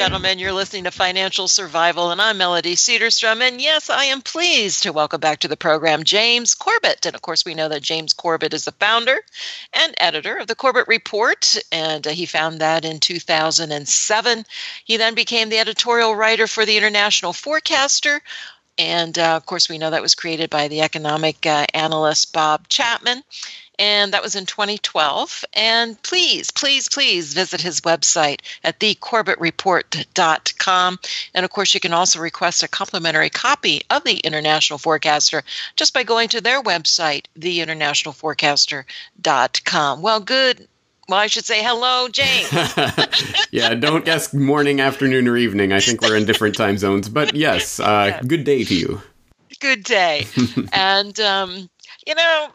gentlemen. You're listening to Financial Survival, and I'm Melody Cedarstrom. And yes, I am pleased to welcome back to the program James Corbett. And of course, we know that James Corbett is the founder and editor of the Corbett Report, and uh, he found that in 2007. He then became the editorial writer for the International Forecaster. And uh, of course, we know that was created by the economic uh, analyst Bob Chapman and that was in 2012. And please, please, please visit his website at thecorbettreport.com. And of course, you can also request a complimentary copy of the International Forecaster just by going to their website, theinternationalforecaster.com. Well, good well, I should say hello, James. yeah, don't guess morning, afternoon, or evening. I think we're in different time zones. But yes, uh, good day to you. Good day. and, um, you know,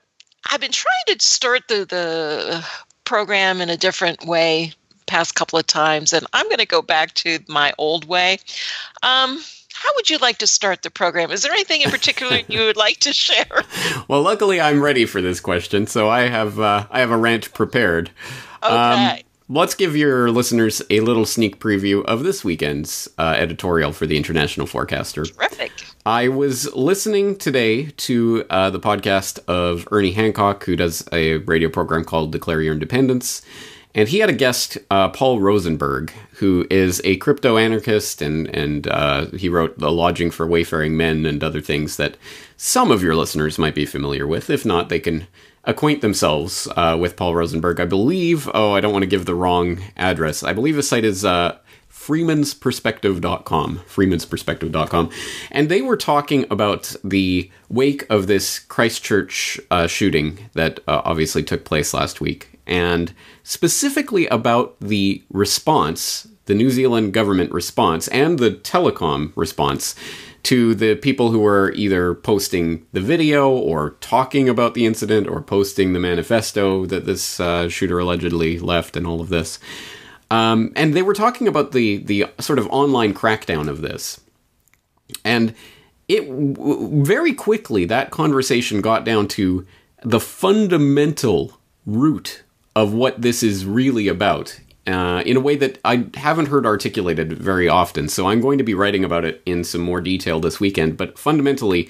I've been trying to start the the program in a different way past couple of times, and I'm going to go back to my old way. Um, how would you like to start the program? Is there anything in particular you would like to share? Well, luckily I'm ready for this question, so I have uh, I have a rant prepared. Okay. Um, Let's give your listeners a little sneak preview of this weekend's uh, editorial for the International Forecaster. Terrific. I was listening today to uh, the podcast of Ernie Hancock, who does a radio program called Declare Your Independence. And he had a guest, uh, Paul Rosenberg, who is a crypto anarchist, and and uh, he wrote "The Lodging for Wayfaring Men" and other things that some of your listeners might be familiar with. If not, they can acquaint themselves uh, with Paul Rosenberg. I believe, oh, I don't want to give the wrong address. I believe the site is uh, freemansperspective.com, freemansperspective.com. And they were talking about the wake of this Christchurch uh, shooting that uh, obviously took place last week, and specifically about the response, the New Zealand government response, and the telecom response to the people who were either posting the video or talking about the incident or posting the manifesto that this uh, shooter allegedly left and all of this. Um, and they were talking about the the sort of online crackdown of this, and it very quickly that conversation got down to the fundamental root of what this is really about uh, in a way that I haven't heard articulated very often. So I'm going to be writing about it in some more detail this weekend. But fundamentally,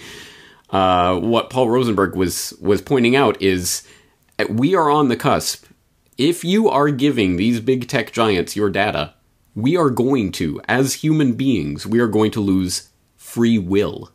uh, what Paul Rosenberg was was pointing out is we are on the cusp. If you are giving these big tech giants your data, we are going to, as human beings, we are going to lose free will.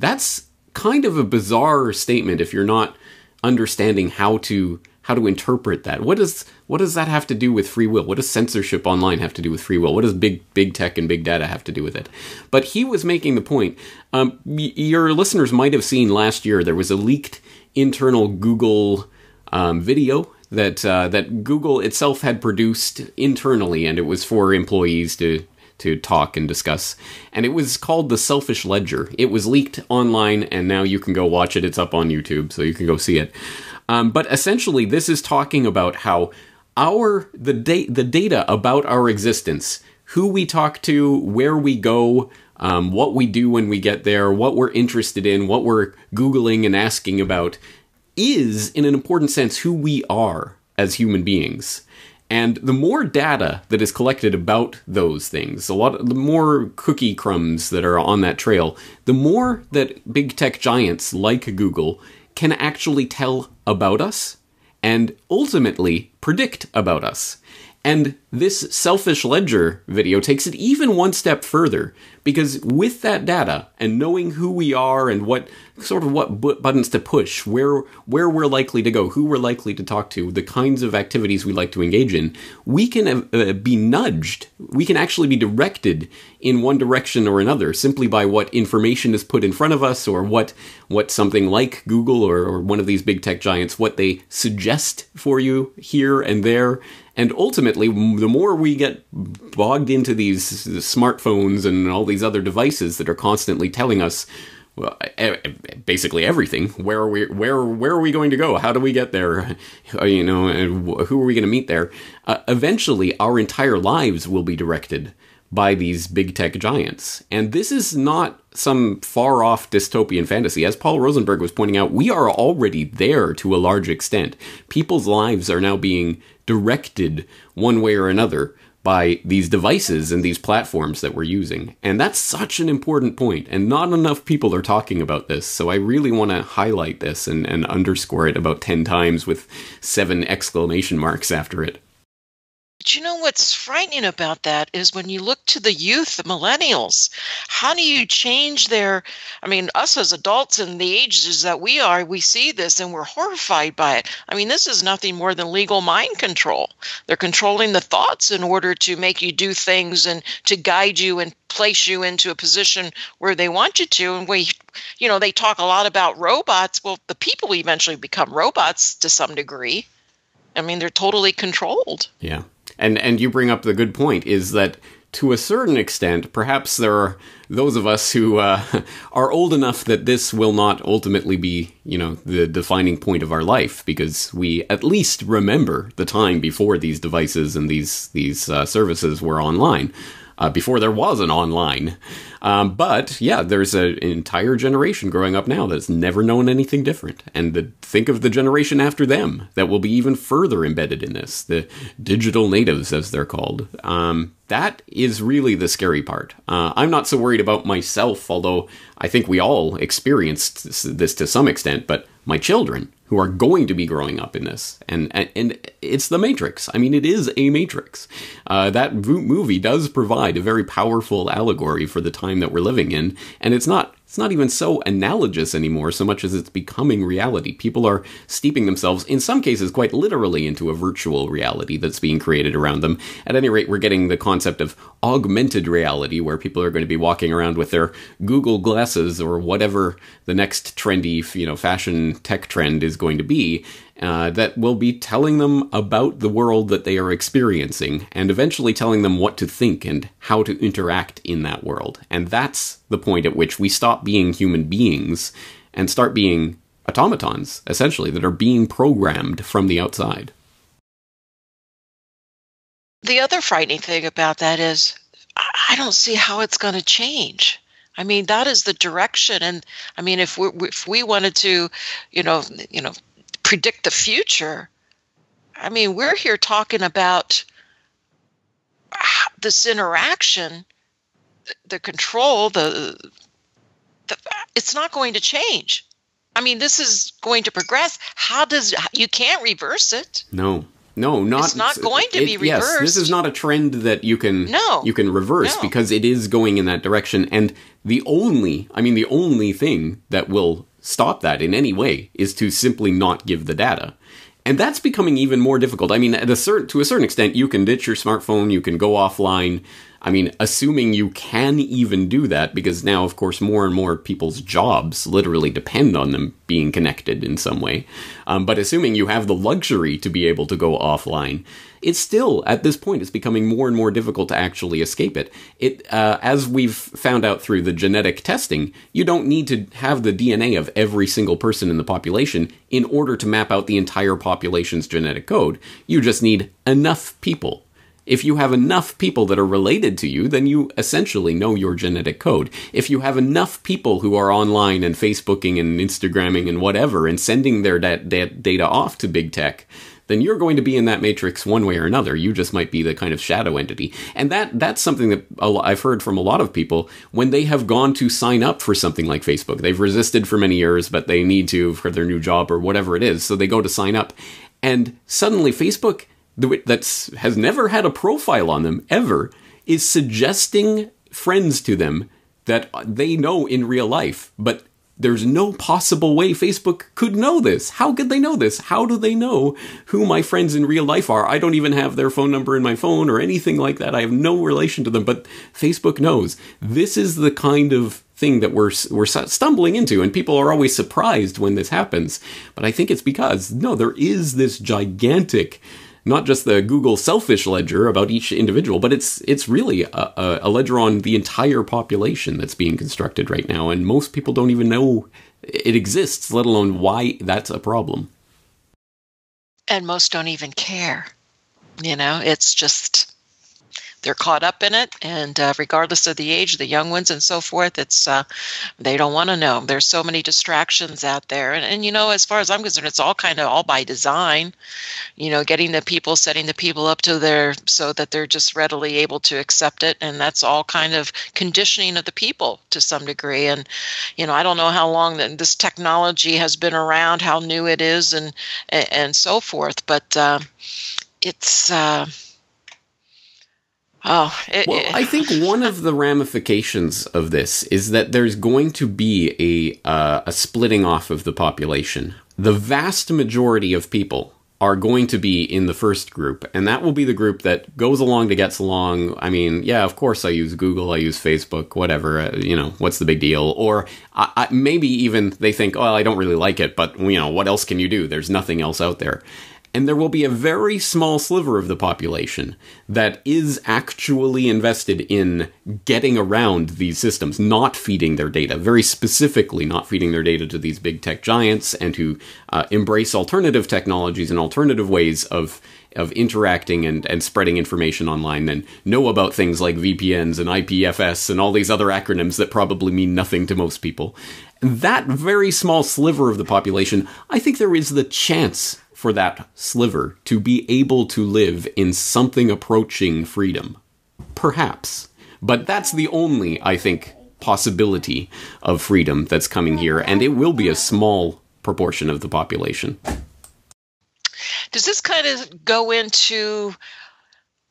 That's kind of a bizarre statement if you're not understanding how to how to interpret that. What does what does that have to do with free will? What does censorship online have to do with free will? What does big big tech and big data have to do with it? But he was making the point. Um, your listeners might have seen last year there was a leaked internal Google um, video that uh, that Google itself had produced internally, and it was for employees to to talk and discuss. And it was called the Selfish Ledger. It was leaked online, and now you can go watch it. It's up on YouTube, so you can go see it. Um, but essentially, this is talking about how our the da- the data about our existence, who we talk to, where we go, um, what we do when we get there, what we're interested in, what we're googling and asking about, is in an important sense who we are as human beings. And the more data that is collected about those things, a lot the more cookie crumbs that are on that trail, the more that big tech giants like Google can actually tell about us and ultimately predict about us. And this selfish ledger video takes it even one step further because with that data and knowing who we are and what sort of what buttons to push, where where we're likely to go, who we're likely to talk to, the kinds of activities we like to engage in, we can uh, be nudged. We can actually be directed in one direction or another simply by what information is put in front of us or what what something like Google or, or one of these big tech giants what they suggest for you here and there and ultimately, the more we get bogged into these smartphones and all these other devices that are constantly telling us well, basically everything. Where are we? Where where are we going to go? How do we get there? You know, and who are we going to meet there? Uh, eventually, our entire lives will be directed by these big tech giants, and this is not some far off dystopian fantasy. As Paul Rosenberg was pointing out, we are already there to a large extent. People's lives are now being directed one way or another by these devices and these platforms that we're using. And that's such an important point, and not enough people are talking about this. So I really want to highlight this and, and underscore it about 10 times with seven exclamation marks after it. But you know what's frightening about that is when you look to the youth, the millennials, how do you change their? I mean, us as adults and the ages that we are, we see this and we're horrified by it. I mean, this is nothing more than legal mind control. They're controlling the thoughts in order to make you do things and to guide you and place you into a position where they want you to. And we, you know, they talk a lot about robots. Well, the people eventually become robots to some degree. I mean, they're totally controlled. Yeah. And and you bring up the good point is that to a certain extent, perhaps there are those of us who uh, are old enough that this will not ultimately be, you know, the defining point of our life, because we at least remember the time before these devices and these these uh, services were online uh, before there was an online. Um, but yeah, there's a, an entire generation growing up now that's never known anything different. And the, think of the generation after them that will be even further embedded in this the digital natives, as they're called. Um, that is really the scary part. Uh, I'm not so worried about myself, although I think we all experienced this, this to some extent, but my children who are going to be growing up in this. And, and, and it's the Matrix. I mean, it is a Matrix. Uh, that movie does provide a very powerful allegory for the time that we're living in. And it's not it's not even so analogous anymore so much as it's becoming reality. People are steeping themselves, in some cases, quite literally into a virtual reality that's being created around them. At any rate, we're getting the concept of augmented reality, where people are going to be walking around with their Google glasses or whatever the next trendy, you know, fashion tech trend is going to be, uh, that will be telling them about the world that they are experiencing and eventually telling them what to think and how to interact in that world. And that's the point at which we stop being human beings and start being automatons, essentially, that are being programmed from the outside. The other frightening thing about that is I don't see how it's going to change. I mean, that is the direction, and I mean, if we if we wanted to, you know, you know, predict the future. I mean, we're here talking about this interaction, the control, the, the it's not going to change. I mean, this is going to progress. How does you can't reverse it? No. No, not it's not going to it, be reversed. Yes, this is not a trend that you can no, you can reverse no. because it is going in that direction and the only I mean the only thing that will stop that in any way is to simply not give the data. And that's becoming even more difficult. I mean, at a certain, to a certain extent, you can ditch your smartphone, you can go offline. I mean, assuming you can even do that, because now, of course, more and more people's jobs literally depend on them being connected in some way. Um, but assuming you have the luxury to be able to go offline, it's still at this point it's becoming more and more difficult to actually escape it. It uh, as we've found out through the genetic testing, you don't need to have the DNA of every single person in the population in order to map out the entire population's genetic code. You just need enough people if you have enough people that are related to you, then you essentially know your genetic code. If you have enough people who are online and Facebooking and Instagramming and whatever and sending their da- da- data off to big tech, then you're going to be in that matrix one way or another. You just might be the kind of shadow entity. And that that's something that I've heard from a lot of people when they have gone to sign up for something like Facebook. They've resisted for many years, but they need to for their new job or whatever it is. So they go to sign up and suddenly Facebook that has never had a profile on them ever is suggesting friends to them that they know in real life, but there's no possible way Facebook could know this. How could they know this? How do they know who my friends in real life are? I don't even have their phone number in my phone or anything like that. I have no relation to them, but Facebook knows. This is the kind of thing that we're we're stumbling into and people are always surprised when this happens. But I think it's because no, there is this gigantic not just the Google selfish ledger about each individual, but it's it's really a, a, ledger on the entire population that's being constructed right now, and most people don't even know it exists, let alone why that's a problem. And most don't even care. You know, it's just they're caught up in it, and uh, regardless of the age, the young ones and so forth, it's uh, they don't want to know. There's so many distractions out there, and and you know, as far as I'm concerned, it's all kind of all by design. You know, getting the people, setting the people up to their so that they're just readily able to accept it, and that's all kind of conditioning of the people to some degree. And you know, I don't know how long this technology has been around, how new it is, and and, and so forth, but uh, it's. Uh, Oh, it, well, I think one of the ramifications of this is that there's going to be a uh, a splitting off of the population. The vast majority of people are going to be in the first group, and that will be the group that goes along to gets along. I mean, yeah, of course, I use Google, I use Facebook, whatever. Uh, you know, what's the big deal? Or I, I, maybe even they think, oh, I don't really like it, but you know, what else can you do? There's nothing else out there and there will be a very small sliver of the population that is actually invested in getting around these systems, not feeding their data, very specifically not feeding their data to these big tech giants, and to uh, embrace alternative technologies and alternative ways of of interacting and, and spreading information online and know about things like VPNs and IPFS and all these other acronyms that probably mean nothing to most people. That very small sliver of the population, I think there is the chance for that sliver to be able to live in something approaching freedom. Perhaps. But that's the only, I think, possibility of freedom that's coming here, and it will be a small proportion of the population. Does this kind of go into,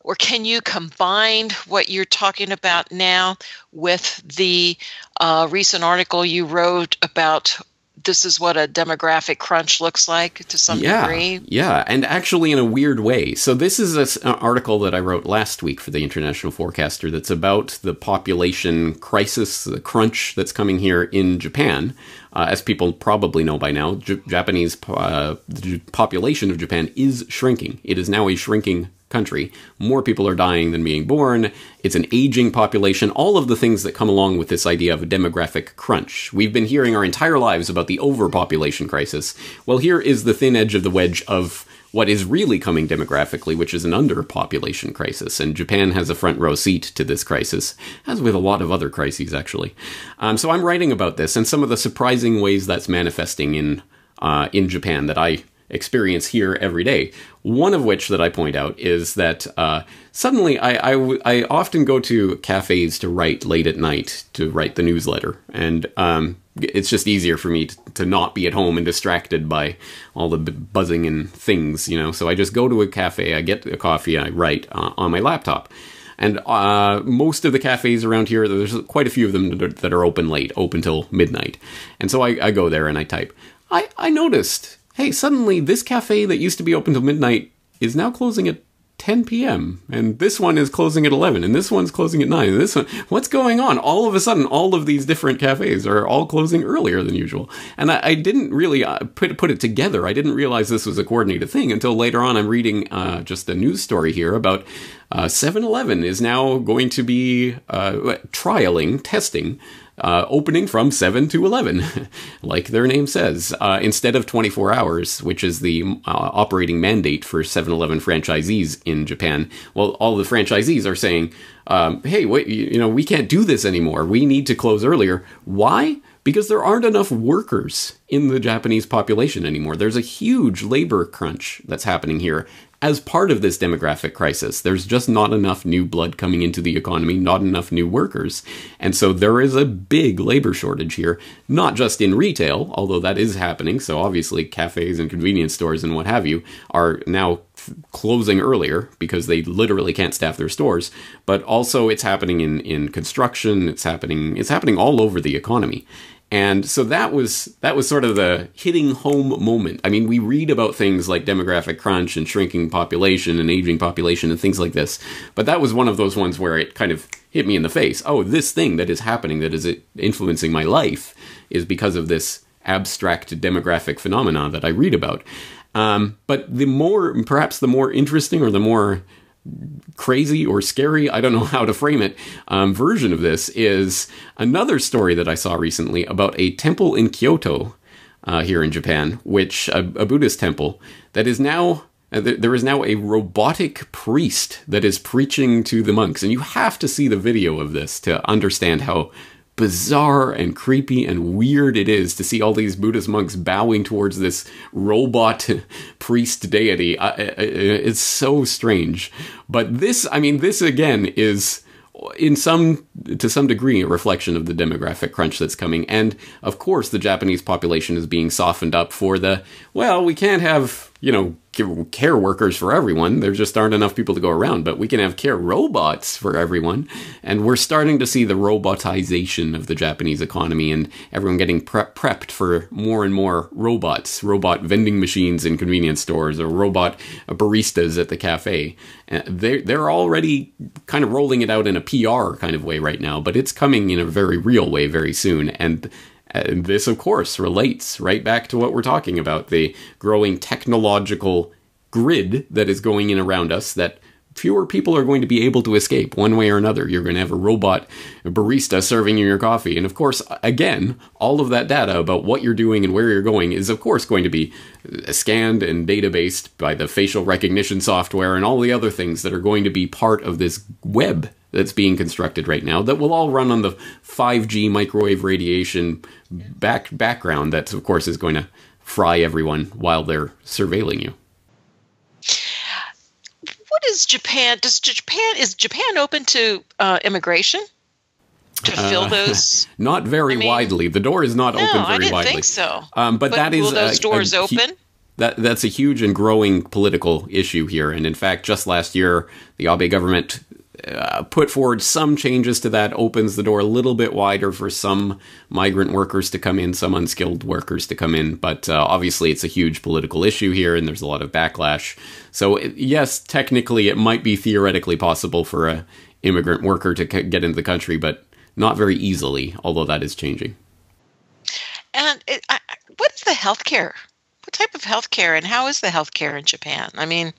or can you combine what you're talking about now with the uh, recent article you wrote about this is what a demographic crunch looks like to some yeah, degree. Yeah, and actually in a weird way. So this is a, an article that I wrote last week for the International Forecaster that's about the population crisis, the crunch that's coming here in Japan. Uh, as people probably know by now, J- Japanese uh, the population of Japan is shrinking. It is now a shrinking country. More people are dying than being born. It's an aging population. All of the things that come along with this idea of a demographic crunch. We've been hearing our entire lives about the overpopulation crisis. Well, here is the thin edge of the wedge of what is really coming demographically, which is an underpopulation crisis. And Japan has a front row seat to this crisis, as with a lot of other crises, actually. Um, so I'm writing about this and some of the surprising ways that's manifesting in uh, in Japan that I experience here every day. One of which that I point out is that uh, suddenly I, I, I, often go to cafes to write late at night to write the newsletter, and um, it's just easier for me to, to, not be at home and distracted by all the buzzing and things, you know. So I just go to a cafe, I get a coffee, I write uh, on my laptop. And uh, most of the cafes around here, there's quite a few of them that are open late, open till midnight. And so I, I go there and I type. I, I noticed hey, suddenly this cafe that used to be open till midnight is now closing at 10 p.m. and this one is closing at 11 and this one's closing at 9 and this one what's going on all of a sudden all of these different cafes are all closing earlier than usual and i, I didn't really uh, put, put it together i didn't realize this was a coordinated thing until later on i'm reading uh, just a news story here about 7-eleven uh, is now going to be uh, trialing testing uh, opening from 7 to 11, like their name says, uh, instead of 24 hours, which is the uh, operating mandate for 7 Eleven franchisees in Japan. Well, all the franchisees are saying, um, hey, wait, you know, we can't do this anymore. We need to close earlier. Why? Because there aren't enough workers in the Japanese population anymore. There's a huge labor crunch that's happening here as part of this demographic crisis. There's just not enough new blood coming into the economy, not enough new workers. And so there is a big labor shortage here, not just in retail, although that is happening. So obviously, cafes and convenience stores and what have you are now closing earlier because they literally can't staff their stores but also it's happening in in construction it's happening it's happening all over the economy and so that was that was sort of the hitting home moment. I mean, we read about things like demographic crunch and shrinking population and aging population and things like this, but that was one of those ones where it kind of hit me in the face. Oh, this thing that is happening that is influencing my life is because of this abstract demographic phenomena that I read about. Um, but the more, perhaps the more interesting or the more crazy or scary, I don't know how to frame it, um, version of this is another story that I saw recently about a temple in Kyoto uh, here in Japan, which a, a, Buddhist temple that is now. Uh, there, there is now a robotic priest that is preaching to the monks, and you have to see the video of this to understand how bizarre and creepy and weird it is to see all these Buddhist monks bowing towards this robot priest deity. It's so strange. But this, I mean, this again is in some to some degree a reflection of the demographic crunch that's coming and of course the japanese population is being softened up for the well we can't have you know care workers for everyone. There just aren't enough people to go around, but we can have care robots for everyone. And we're starting to see the robotization of the Japanese economy and everyone getting pre- prepped for more and more robots, robot vending machines in convenience stores or robot baristas at the cafe. Uh, they're, they're already kind of rolling it out in a PR kind of way right now, but it's coming in a very real way very soon. And and this, of course, relates right back to what we're talking about the growing technological grid that is going in around us that fewer people are going to be able to escape one way or another. You're going to have a robot barista serving you your coffee. And of course, again, all of that data about what you're doing and where you're going is, of course, going to be uh, scanned and databased by the facial recognition software and all the other things that are going to be part of this web that's being constructed right now that will all run on the 5G microwave radiation back background that of course is going to fry everyone while they're surveilling you. What is Japan? Does Japan is Japan open to uh, immigration? to fill uh, those? not very I mean, widely. The door is not no, open very I didn't widely. think so. Um, but, but, that is will those a, doors a, open? That that's a huge and growing political issue here. And in fact, just last year, the Abe government uh, put forward some changes to that, opens the door a little bit wider for some migrant workers to come in, some unskilled workers to come in. But uh, obviously, it's a huge political issue here, and there's a lot of backlash. So, yes, technically, it might be theoretically possible for a immigrant worker to c- get into the country, but not very easily. Although that is changing. And it, I, what is the healthcare? What type of healthcare, and how is the healthcare in Japan? I mean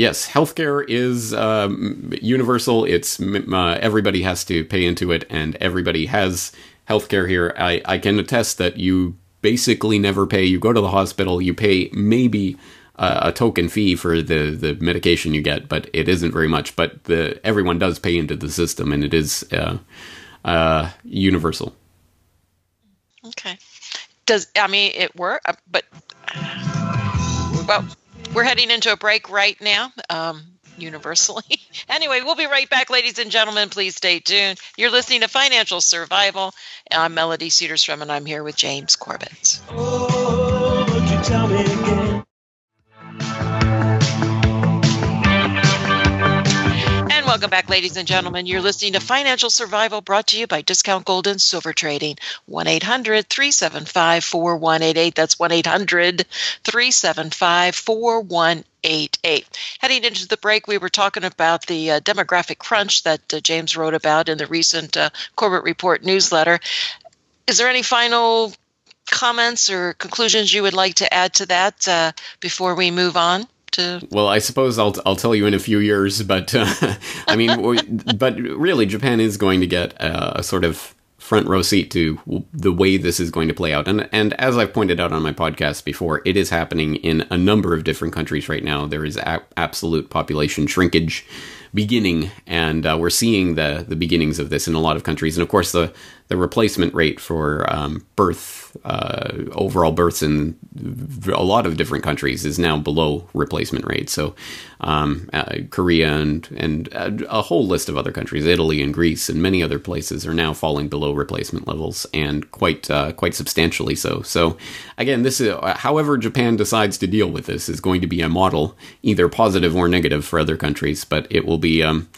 Yes, healthcare is um, universal. It's uh, everybody has to pay into it, and everybody has healthcare here. I, I can attest that you basically never pay. You go to the hospital, you pay maybe uh, a token fee for the, the medication you get, but it isn't very much. But the everyone does pay into the system, and it is uh, uh universal. Okay. Does I mean it work? Uh, but well we're heading into a break right now. Um, universally. anyway, we'll be right back, ladies and gentlemen. Please stay tuned. You're listening to Financial Survival. I'm Melody Cedarstrom, and I'm here with James Corbett. Oh, welcome back, ladies and gentlemen. You're listening to Financial Survival brought to you by Discount Gold and Silver Trading. 1 800 375 4188. That's 1 800 375 4188. Heading into the break, we were talking about the uh, demographic crunch that uh, James wrote about in the recent uh, Corbett Report newsletter. Is there any final comments or conclusions you would like to add to that uh, before we move on? To well i suppose i'll, I'll tell you in a few years but uh, i mean but really japan is going to get a, a, sort of front row seat to the way this is going to play out and and as i've pointed out on my podcast before it is happening in a number of different countries right now there is a- absolute population shrinkage beginning, and uh, we're seeing the the beginnings of this in a lot of countries. And of course, the the replacement rate for um, birth uh, overall births in a lot of different countries is now below replacement rate. So um, uh, Korea and and a whole list of other countries, Italy and Greece and many other places, are now falling below replacement levels and quite uh, quite substantially so. So again, this is however Japan decides to deal with this is going to be a model, either positive or negative for other countries, but it will be um,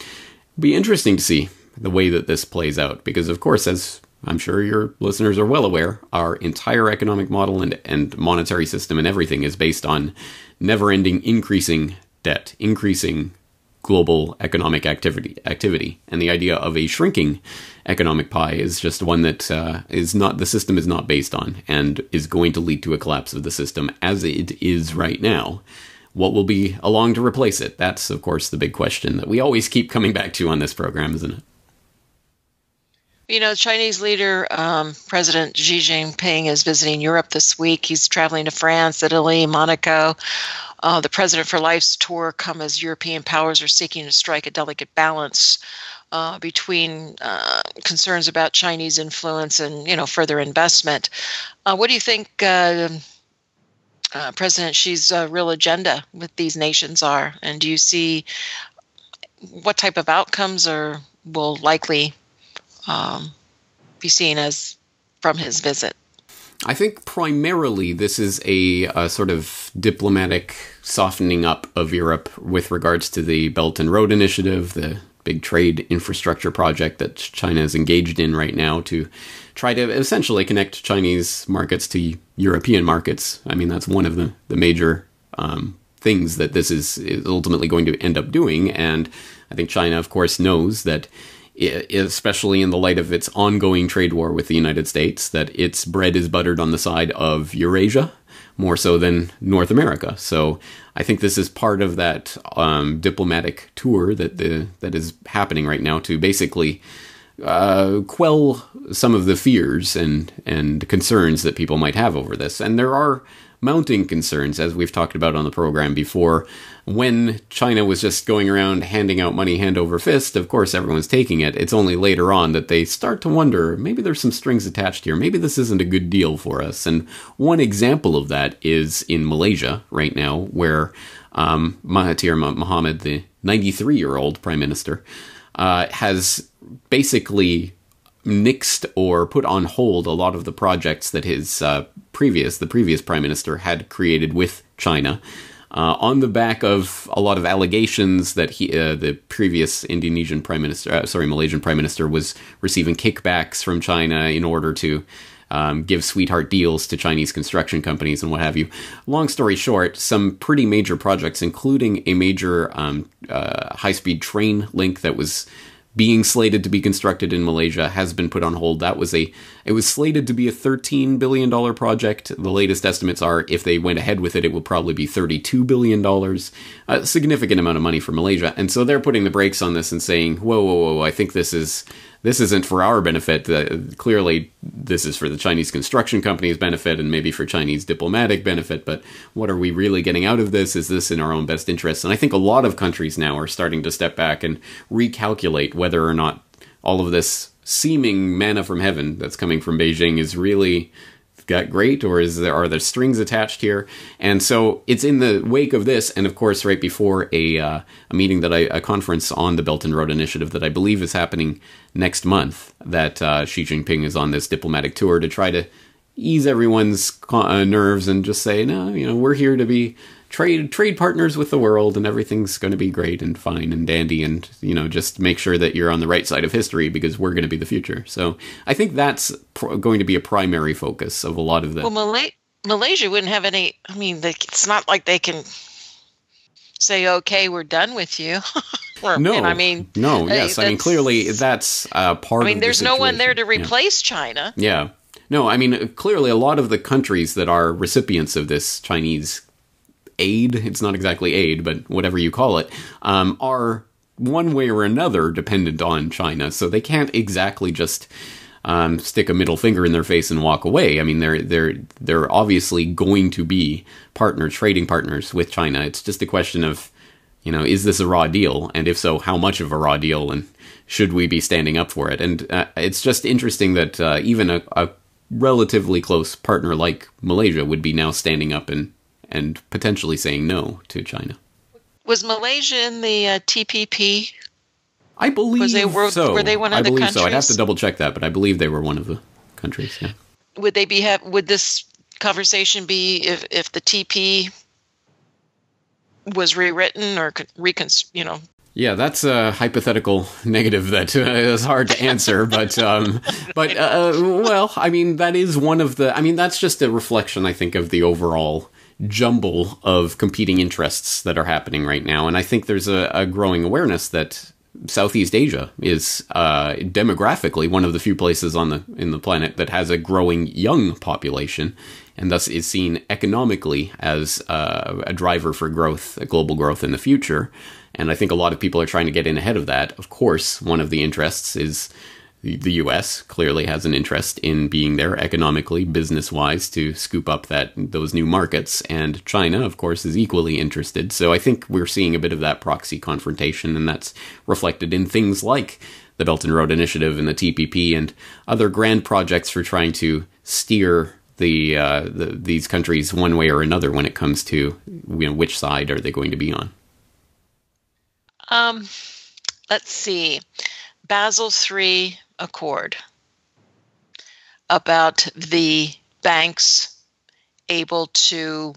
be interesting to see the way that this plays out because of course as I'm sure your listeners are well aware, our entire economic model and, and monetary system and everything is based on never ending increasing debt, increasing global economic activity activity. And the idea of a shrinking economic pie is just one that uh, is not the system is not based on and is going to lead to a collapse of the system as it is right now. What will be along to replace it? That's of course the big question that we always keep coming back to on this program isn't it you know, Chinese leader um, President Xi Jinping is visiting Europe this week. He's traveling to France, Italy, Monaco. uh, the President for Life's tour come as European powers are seeking to strike a delicate balance uh, between uh, concerns about Chinese influence and you know further investment. Uh, what do you think uh, uh, President Xi's real agenda with these nations are, and do you see what type of outcomes are will likely um, be seen as from his visit? I think primarily this is a, a, sort of diplomatic softening up of Europe with regards to the Belt and Road Initiative, the big trade infrastructure project that China is engaged in right now to try to essentially connect Chinese markets to European markets. I mean, that's one of the, the major um, things that this is, is ultimately going to end up doing. And I think China, of course, knows that especially in the light of its ongoing trade war with the United States, that its bread is buttered on the side of Eurasia more so than North America. So I think this is part of that um, diplomatic tour that the that is happening right now to basically uh, quell some of the fears and and concerns that people might have over this. And there are mounting concerns, as we've talked about on the program before. When China was just going around handing out money hand over fist, of course everyone's taking it. It's only later on that they start to wonder maybe there's some strings attached here. Maybe this isn't a good deal for us. And one example of that is in Malaysia right now, where um, Mahathir Mohamad, the 93 year old prime minister, uh, has basically nixed or put on hold a lot of the projects that his uh, previous, the previous prime minister, had created with China. Uh, on the back of a lot of allegations that he, uh, the previous Indonesian prime minister, uh, sorry, Malaysian prime minister, was receiving kickbacks from China in order to um, give sweetheart deals to Chinese construction companies and what have you. Long story short, some pretty major projects, including a major um, uh, high speed train link that was being slated to be constructed in Malaysia has been put on hold. That was a it was slated to be a 13 billion dollar project. The latest estimates are if they went ahead with it it will probably be 32 billion dollars. A significant amount of money for Malaysia. And so they're putting the brakes on this and saying, "Whoa, whoa, whoa, I think this is this isn't for our benefit. Clearly, this is for the Chinese construction company's benefit and maybe for Chinese diplomatic benefit. But what are we really getting out of this? Is this in our own best interest? And I think a lot of countries now are starting to step back and recalculate whether or not all of this seeming manna from heaven that's coming from Beijing is really got great or is there are there strings attached here? And so it's in the wake of this and of course right before a uh, a meeting that I a conference on the Belt and Road Initiative that I believe is happening next month that uh, Xi Jinping is on this diplomatic tour to try to ease everyone's uh, nerves and just say no you know we're here to be trade trade partners with the world and everything's going to be great and fine and dandy and you know just make sure that you're on the right side of history because we're going to be the future. So i think that's pr- going to be a primary focus of a lot of the well Malay- malaysia wouldn't have any i mean they, it's not like they can say okay we're done with you. Or, no i mean no yes i mean clearly that's uh, part i mean there's the no one there to replace yeah. china. Yeah. No, I mean, clearly, a lot of the countries that are recipients of this Chinese aid, it's not exactly aid, but whatever you call it, um, are one way or another dependent on China. So they can't exactly just um, stick a middle finger in their face and walk away. I mean, they're they're they're obviously going to be partners, trading partners with China. It's just a question of, you know, is this a raw deal, and if so, how much of a raw deal, and should we be standing up for it? And uh, it's just interesting that uh, even a, a relatively close partner like Malaysia would be now standing up and and potentially saying no to China. Was Malaysia in the uh, TPP? I believe they, were, so. Were they one of I the countries? so. I'd have to double check that, but I believe they were one of the countries. Yeah. Would they be have? Would this conversation be if if the TP was rewritten or recon? You know, yeah, that's a hypothetical negative that uh, is hard to answer, but um, but uh, well, I mean that is one of the. I mean that's just a reflection, I think, of the overall jumble of competing interests that are happening right now. And I think there's a, a growing awareness that Southeast Asia is uh, demographically one of the few places on the in the planet that has a growing young population, and thus is seen economically as uh, a driver for growth, global growth in the future. And I think a lot of people are trying to get in ahead of that. Of course, one of the interests is the U.S. clearly has an interest in being there economically, business-wise, to scoop up that those new markets, and China, of course, is equally interested. So I think we're seeing a bit of that proxy confrontation, and that's reflected in things like the Belt and Road Initiative and the TPP and other grand projects for trying to steer the, uh, the these countries one way or another when it comes to you know which side are they going to be on. Um, let's see, Basel three Accord about the banks able to,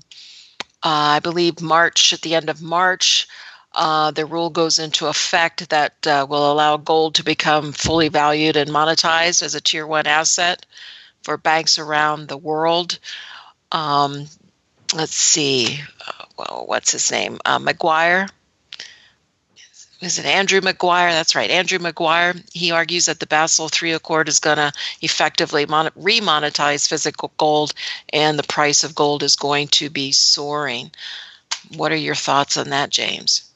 uh, I believe, March at the end of March. Uh, the rule goes into effect that uh, will allow gold to become fully valued and monetized as a tier one asset for banks around the world. Um, let's see, uh, well, what's his name? Uh, Maguire is it Andrew Maguire? That's right, Andrew Maguire. He argues that the Basel III Accord is going to effectively mon- remonetize physical gold, and the price of gold is going to be soaring. What are your thoughts on that, James?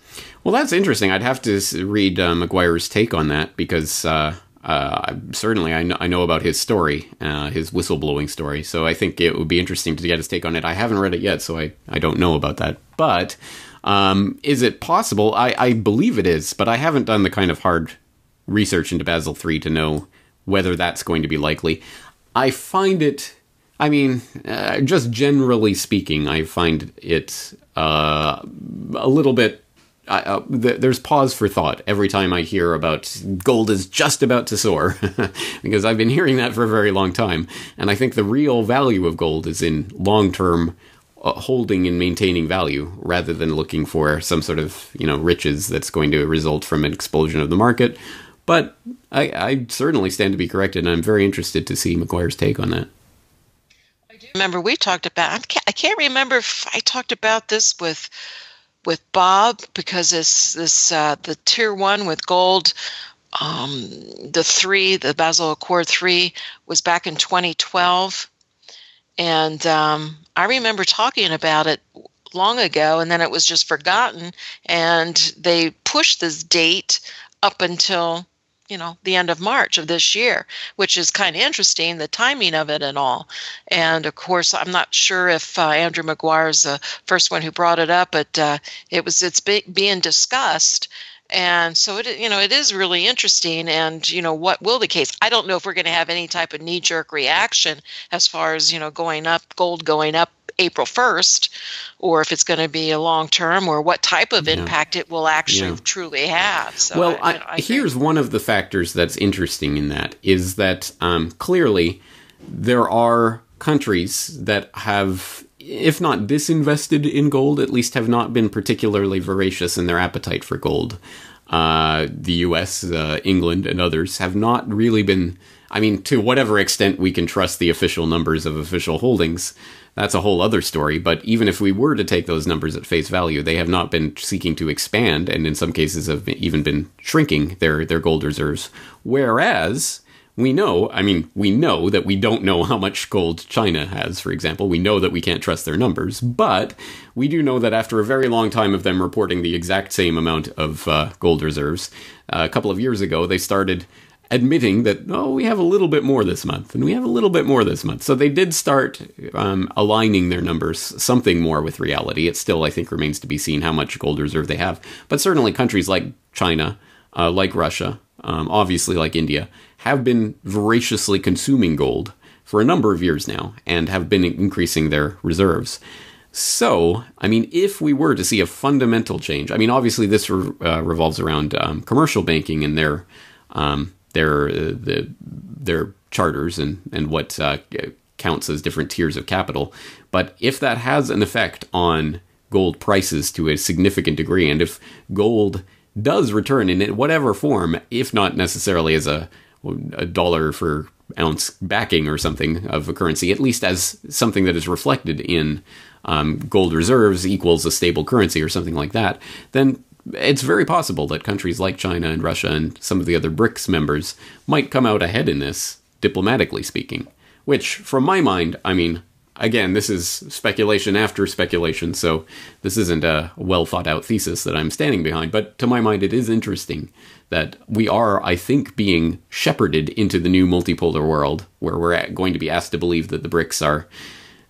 Well, that's interesting. I'd have to read uh, Maguire's take on that because uh, uh, certainly I know, I know, about his story, uh, his whistleblowing story. So I think it would be interesting to get his take on it. I haven't read it yet, so I, I don't know about that. But um, is it possible? I, I believe it is, but I haven't done the kind of hard research into Basel III to know whether that's going to be likely. I find it. I mean, uh, just generally speaking, I find it uh, a little bit. Uh, th- there's pause for thought every time I hear about gold is just about to soar, because I've been hearing that for a very long time, and I think the real value of gold is in long-term uh, holding and maintaining value rather than looking for some sort of you know riches that's going to result from an explosion of the market. But I, I certainly stand to be corrected, and I'm very interested to see Maguire's take on that. I do remember we talked about. I can't, I can't remember if I talked about this with with Bob because this this uh, the tier one with gold. Um, the three, the Basel Accord three, was back in 2012, and um, I remember talking about it long ago and then it was just forgotten and they pushed this date up until you know the end of march of this year which is kind of interesting the timing of it and all. And of course i'm not sure if uh, Andrew Maguire is the first one who brought it up but uh, it was it's be- being discussed and so it you know it is really interesting and you know what will the case i don't know if we're going to have any type of knee jerk reaction as far as you know going up gold going up april 1st or if it's going to be a long term or what type of yeah. impact it will actually yeah. truly have so well I, I, I here's think- one of the factors that's interesting in that is that um, clearly there are countries that have if not disinvested in gold, at least have not been particularly voracious in their appetite for gold. Uh, the U.S., uh, England, and others have not really been. I mean, to whatever extent we can trust the official numbers of official holdings, that's a whole other story. But even if we were to take those numbers at face value, they have not been seeking to expand, and in some cases have even been shrinking their their gold reserves. Whereas we know, I mean, we know that we don't know how much gold China has, for example. We know that we can't trust their numbers, but we do know that after a very long time of them reporting the exact same amount of uh, gold reserves, uh, a couple of years ago, they started admitting that, oh, we have a little bit more this month, and we have a little bit more this month. So they did start um, aligning their numbers something more with reality. It still, I think, remains to be seen how much gold reserve they have. But certainly countries like China, uh, like Russia, um, obviously like India, have been voraciously consuming gold for a number of years now and have been increasing their reserves. So, I mean, if we were to see a fundamental change, I mean, obviously this re- uh, revolves around um, commercial banking and their um, their uh, the, their charters and and what uh, counts as different tiers of capital. But if that has an effect on gold prices to a significant degree, and if gold does return in whatever form, if not necessarily as a a dollar for ounce backing or something of a currency, at least as something that is reflected in um, gold reserves equals a stable currency or something like that, then it's very possible that countries like China and Russia and some of the other BRICS members might come out ahead in this, diplomatically speaking. Which, from my mind, I mean, again, this is speculation after speculation, so this isn't a well thought out thesis that I'm standing behind. But to my mind, it is interesting that we are, I think, being shepherded into the new multipolar world where we're going to be asked to believe that the BRICS are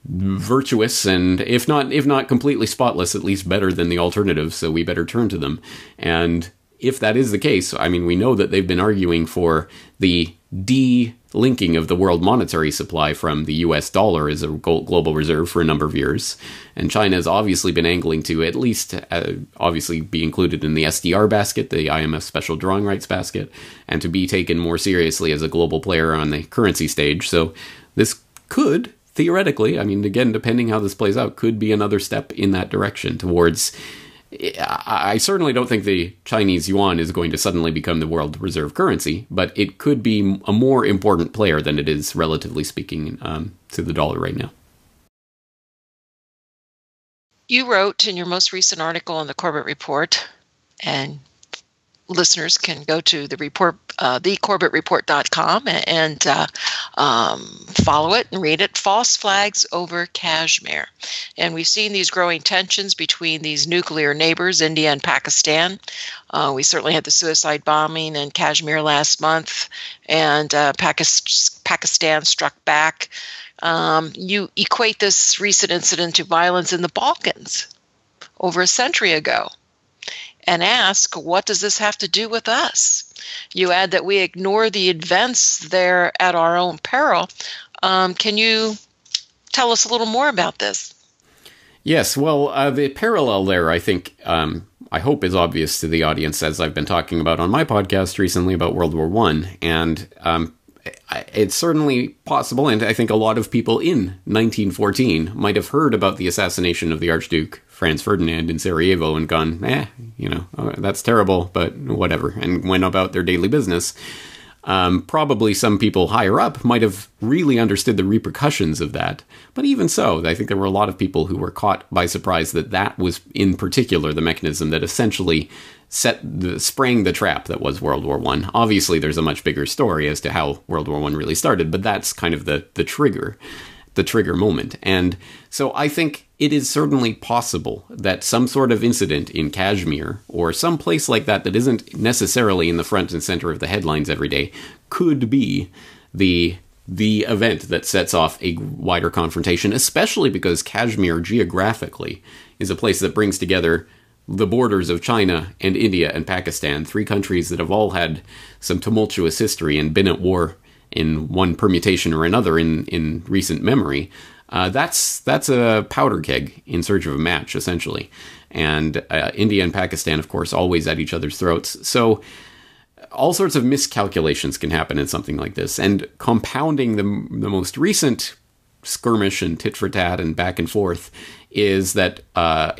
virtuous and if not if not completely spotless at least better than the alternative so we better turn to them and if that is the case i mean we know that they've been arguing for the de-linking of the world monetary supply from the US dollar as a global reserve for a number of years and China has obviously been angling to at least uh, obviously be included in the SDR basket the IMF special drawing rights basket and to be taken more seriously as a global player on the currency stage so this could theoretically, I mean, again, depending how this plays out, could be another step in that direction towards. I certainly don't think the Chinese yuan is going to suddenly become the world reserve currency, but it could be a more important player than it is, relatively speaking, um, to the dollar right now. You wrote in your most recent article in the Corbett Report, and listeners can go to the report, uh, thecorbettreport.com, and uh, um, follow it and read it. False flags over Kashmir, and we've seen these growing tensions between these nuclear neighbors, India and Pakistan. Uh, we certainly had the suicide bombing in Kashmir last month, and uh, Pakistan struck back. Um, you equate this recent incident to violence in the Balkans over a century ago and ask, what does this have to do with us? You add that we ignore the events there at our own peril. Um, can you tell us a little more about this? Yes, well, uh, the parallel there, I think, um, I hope is obvious to the audience, as I've been talking about on my podcast recently about World War One, and um, it's certainly possible, and I think a lot of people in 1914 might have heard about the assassination of the Archduke Franz Ferdinand in Sarajevo and gone, eh, you know, oh, that's terrible, but whatever, and went about their daily business. Um, probably some people higher up might have really understood the repercussions of that. But even so, I think there were a lot of people who were caught by surprise that that was, in particular, the mechanism that essentially set the, sprang the trap that was World War One. Obviously, there's a much bigger story as to how World War One really started, but that's kind of the the trigger the trigger moment. And so I think it is certainly possible that some sort of incident in Kashmir or some place like that that isn't necessarily in the front and center of the headlines every day could be the the event that sets off a wider confrontation, especially because Kashmir geographically is a place that brings together the borders of China and India and Pakistan, three countries that have all had some tumultuous history and been at war in one permutation or another in, in recent memory, uh, that's that's a powder keg in search of a match, essentially. And uh, India and Pakistan, of course, always at each other's throats. So all sorts of miscalculations can happen in something like this. And compounding the, the most recent skirmish and tit for tat and back and forth is that uh,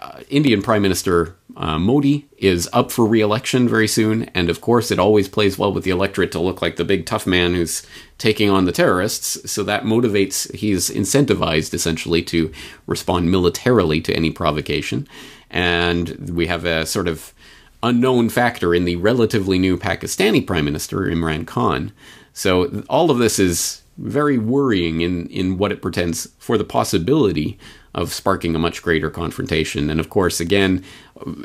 uh Indian Prime Minister uh, Modi is up for re-election very soon, and of course, it always plays well with the electorate to look like the big tough man who's taking on the terrorists. So that motivates; he's incentivized essentially to respond militarily to any provocation, and we have a sort of unknown factor in the relatively new Pakistani prime minister Imran Khan. So all of this is very worrying in in what it pretends for the possibility of sparking a much greater confrontation. And of course, again,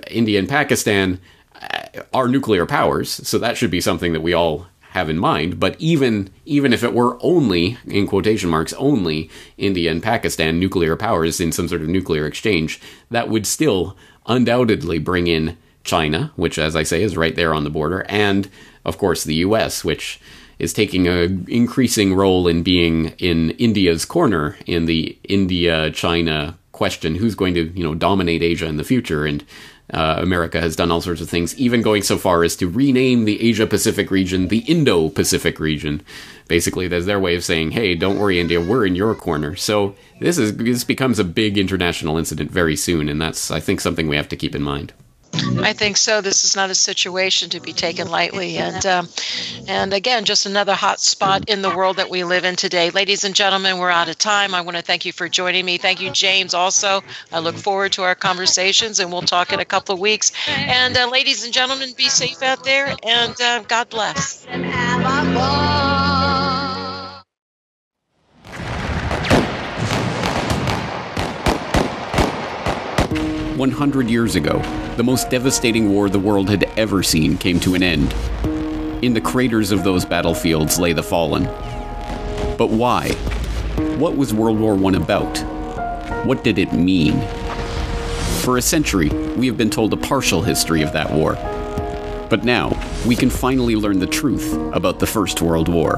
India and Pakistan uh, are nuclear powers, so that should be something that we all have in mind. But even even if it were only, in quotation marks, only India and Pakistan nuclear powers in some sort of nuclear exchange, that would still undoubtedly bring in China, which, as I say, is right there on the border, and of course the U.S., which is taking an increasing role in being in India's corner in the India China question who's going to you know dominate Asia in the future and uh, America has done all sorts of things, even going so far as to rename the Asia Pacific region the Indo Pacific region. Basically, that's their way of saying, "Hey, don't worry, India, we're in your corner." So this is this becomes a big international incident very soon, and that's I think something we have to keep in mind. I think so. This is not a situation to be taken lightly, and um, and again, just another hot spot in the world that we live in today. Ladies and gentlemen, we're out of time. I want to thank you for joining me. Thank you, James. Also, I look forward to our conversations, and we'll talk in a couple of weeks. And uh, ladies and gentlemen, be safe out there, and uh, God bless. One hundred years ago the most devastating war the world had ever seen came to an end. In the craters of those battlefields lay the fallen. But why? What was World War I about? What did it mean? For a century, we have been told a partial history of that war. But now, we can finally learn the truth about the First World War.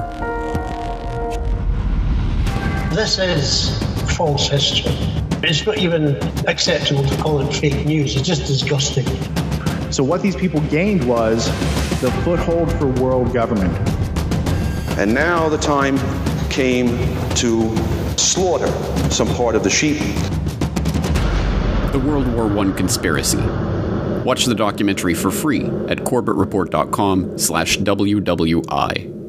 This is false history. It's not even acceptable to call it fake news. It's just disgusting. So, what these people gained was the foothold for world government. And now the time came to slaughter some part of the sheep. The World War I Conspiracy. Watch the documentary for free at corbettreport.com slash WWI.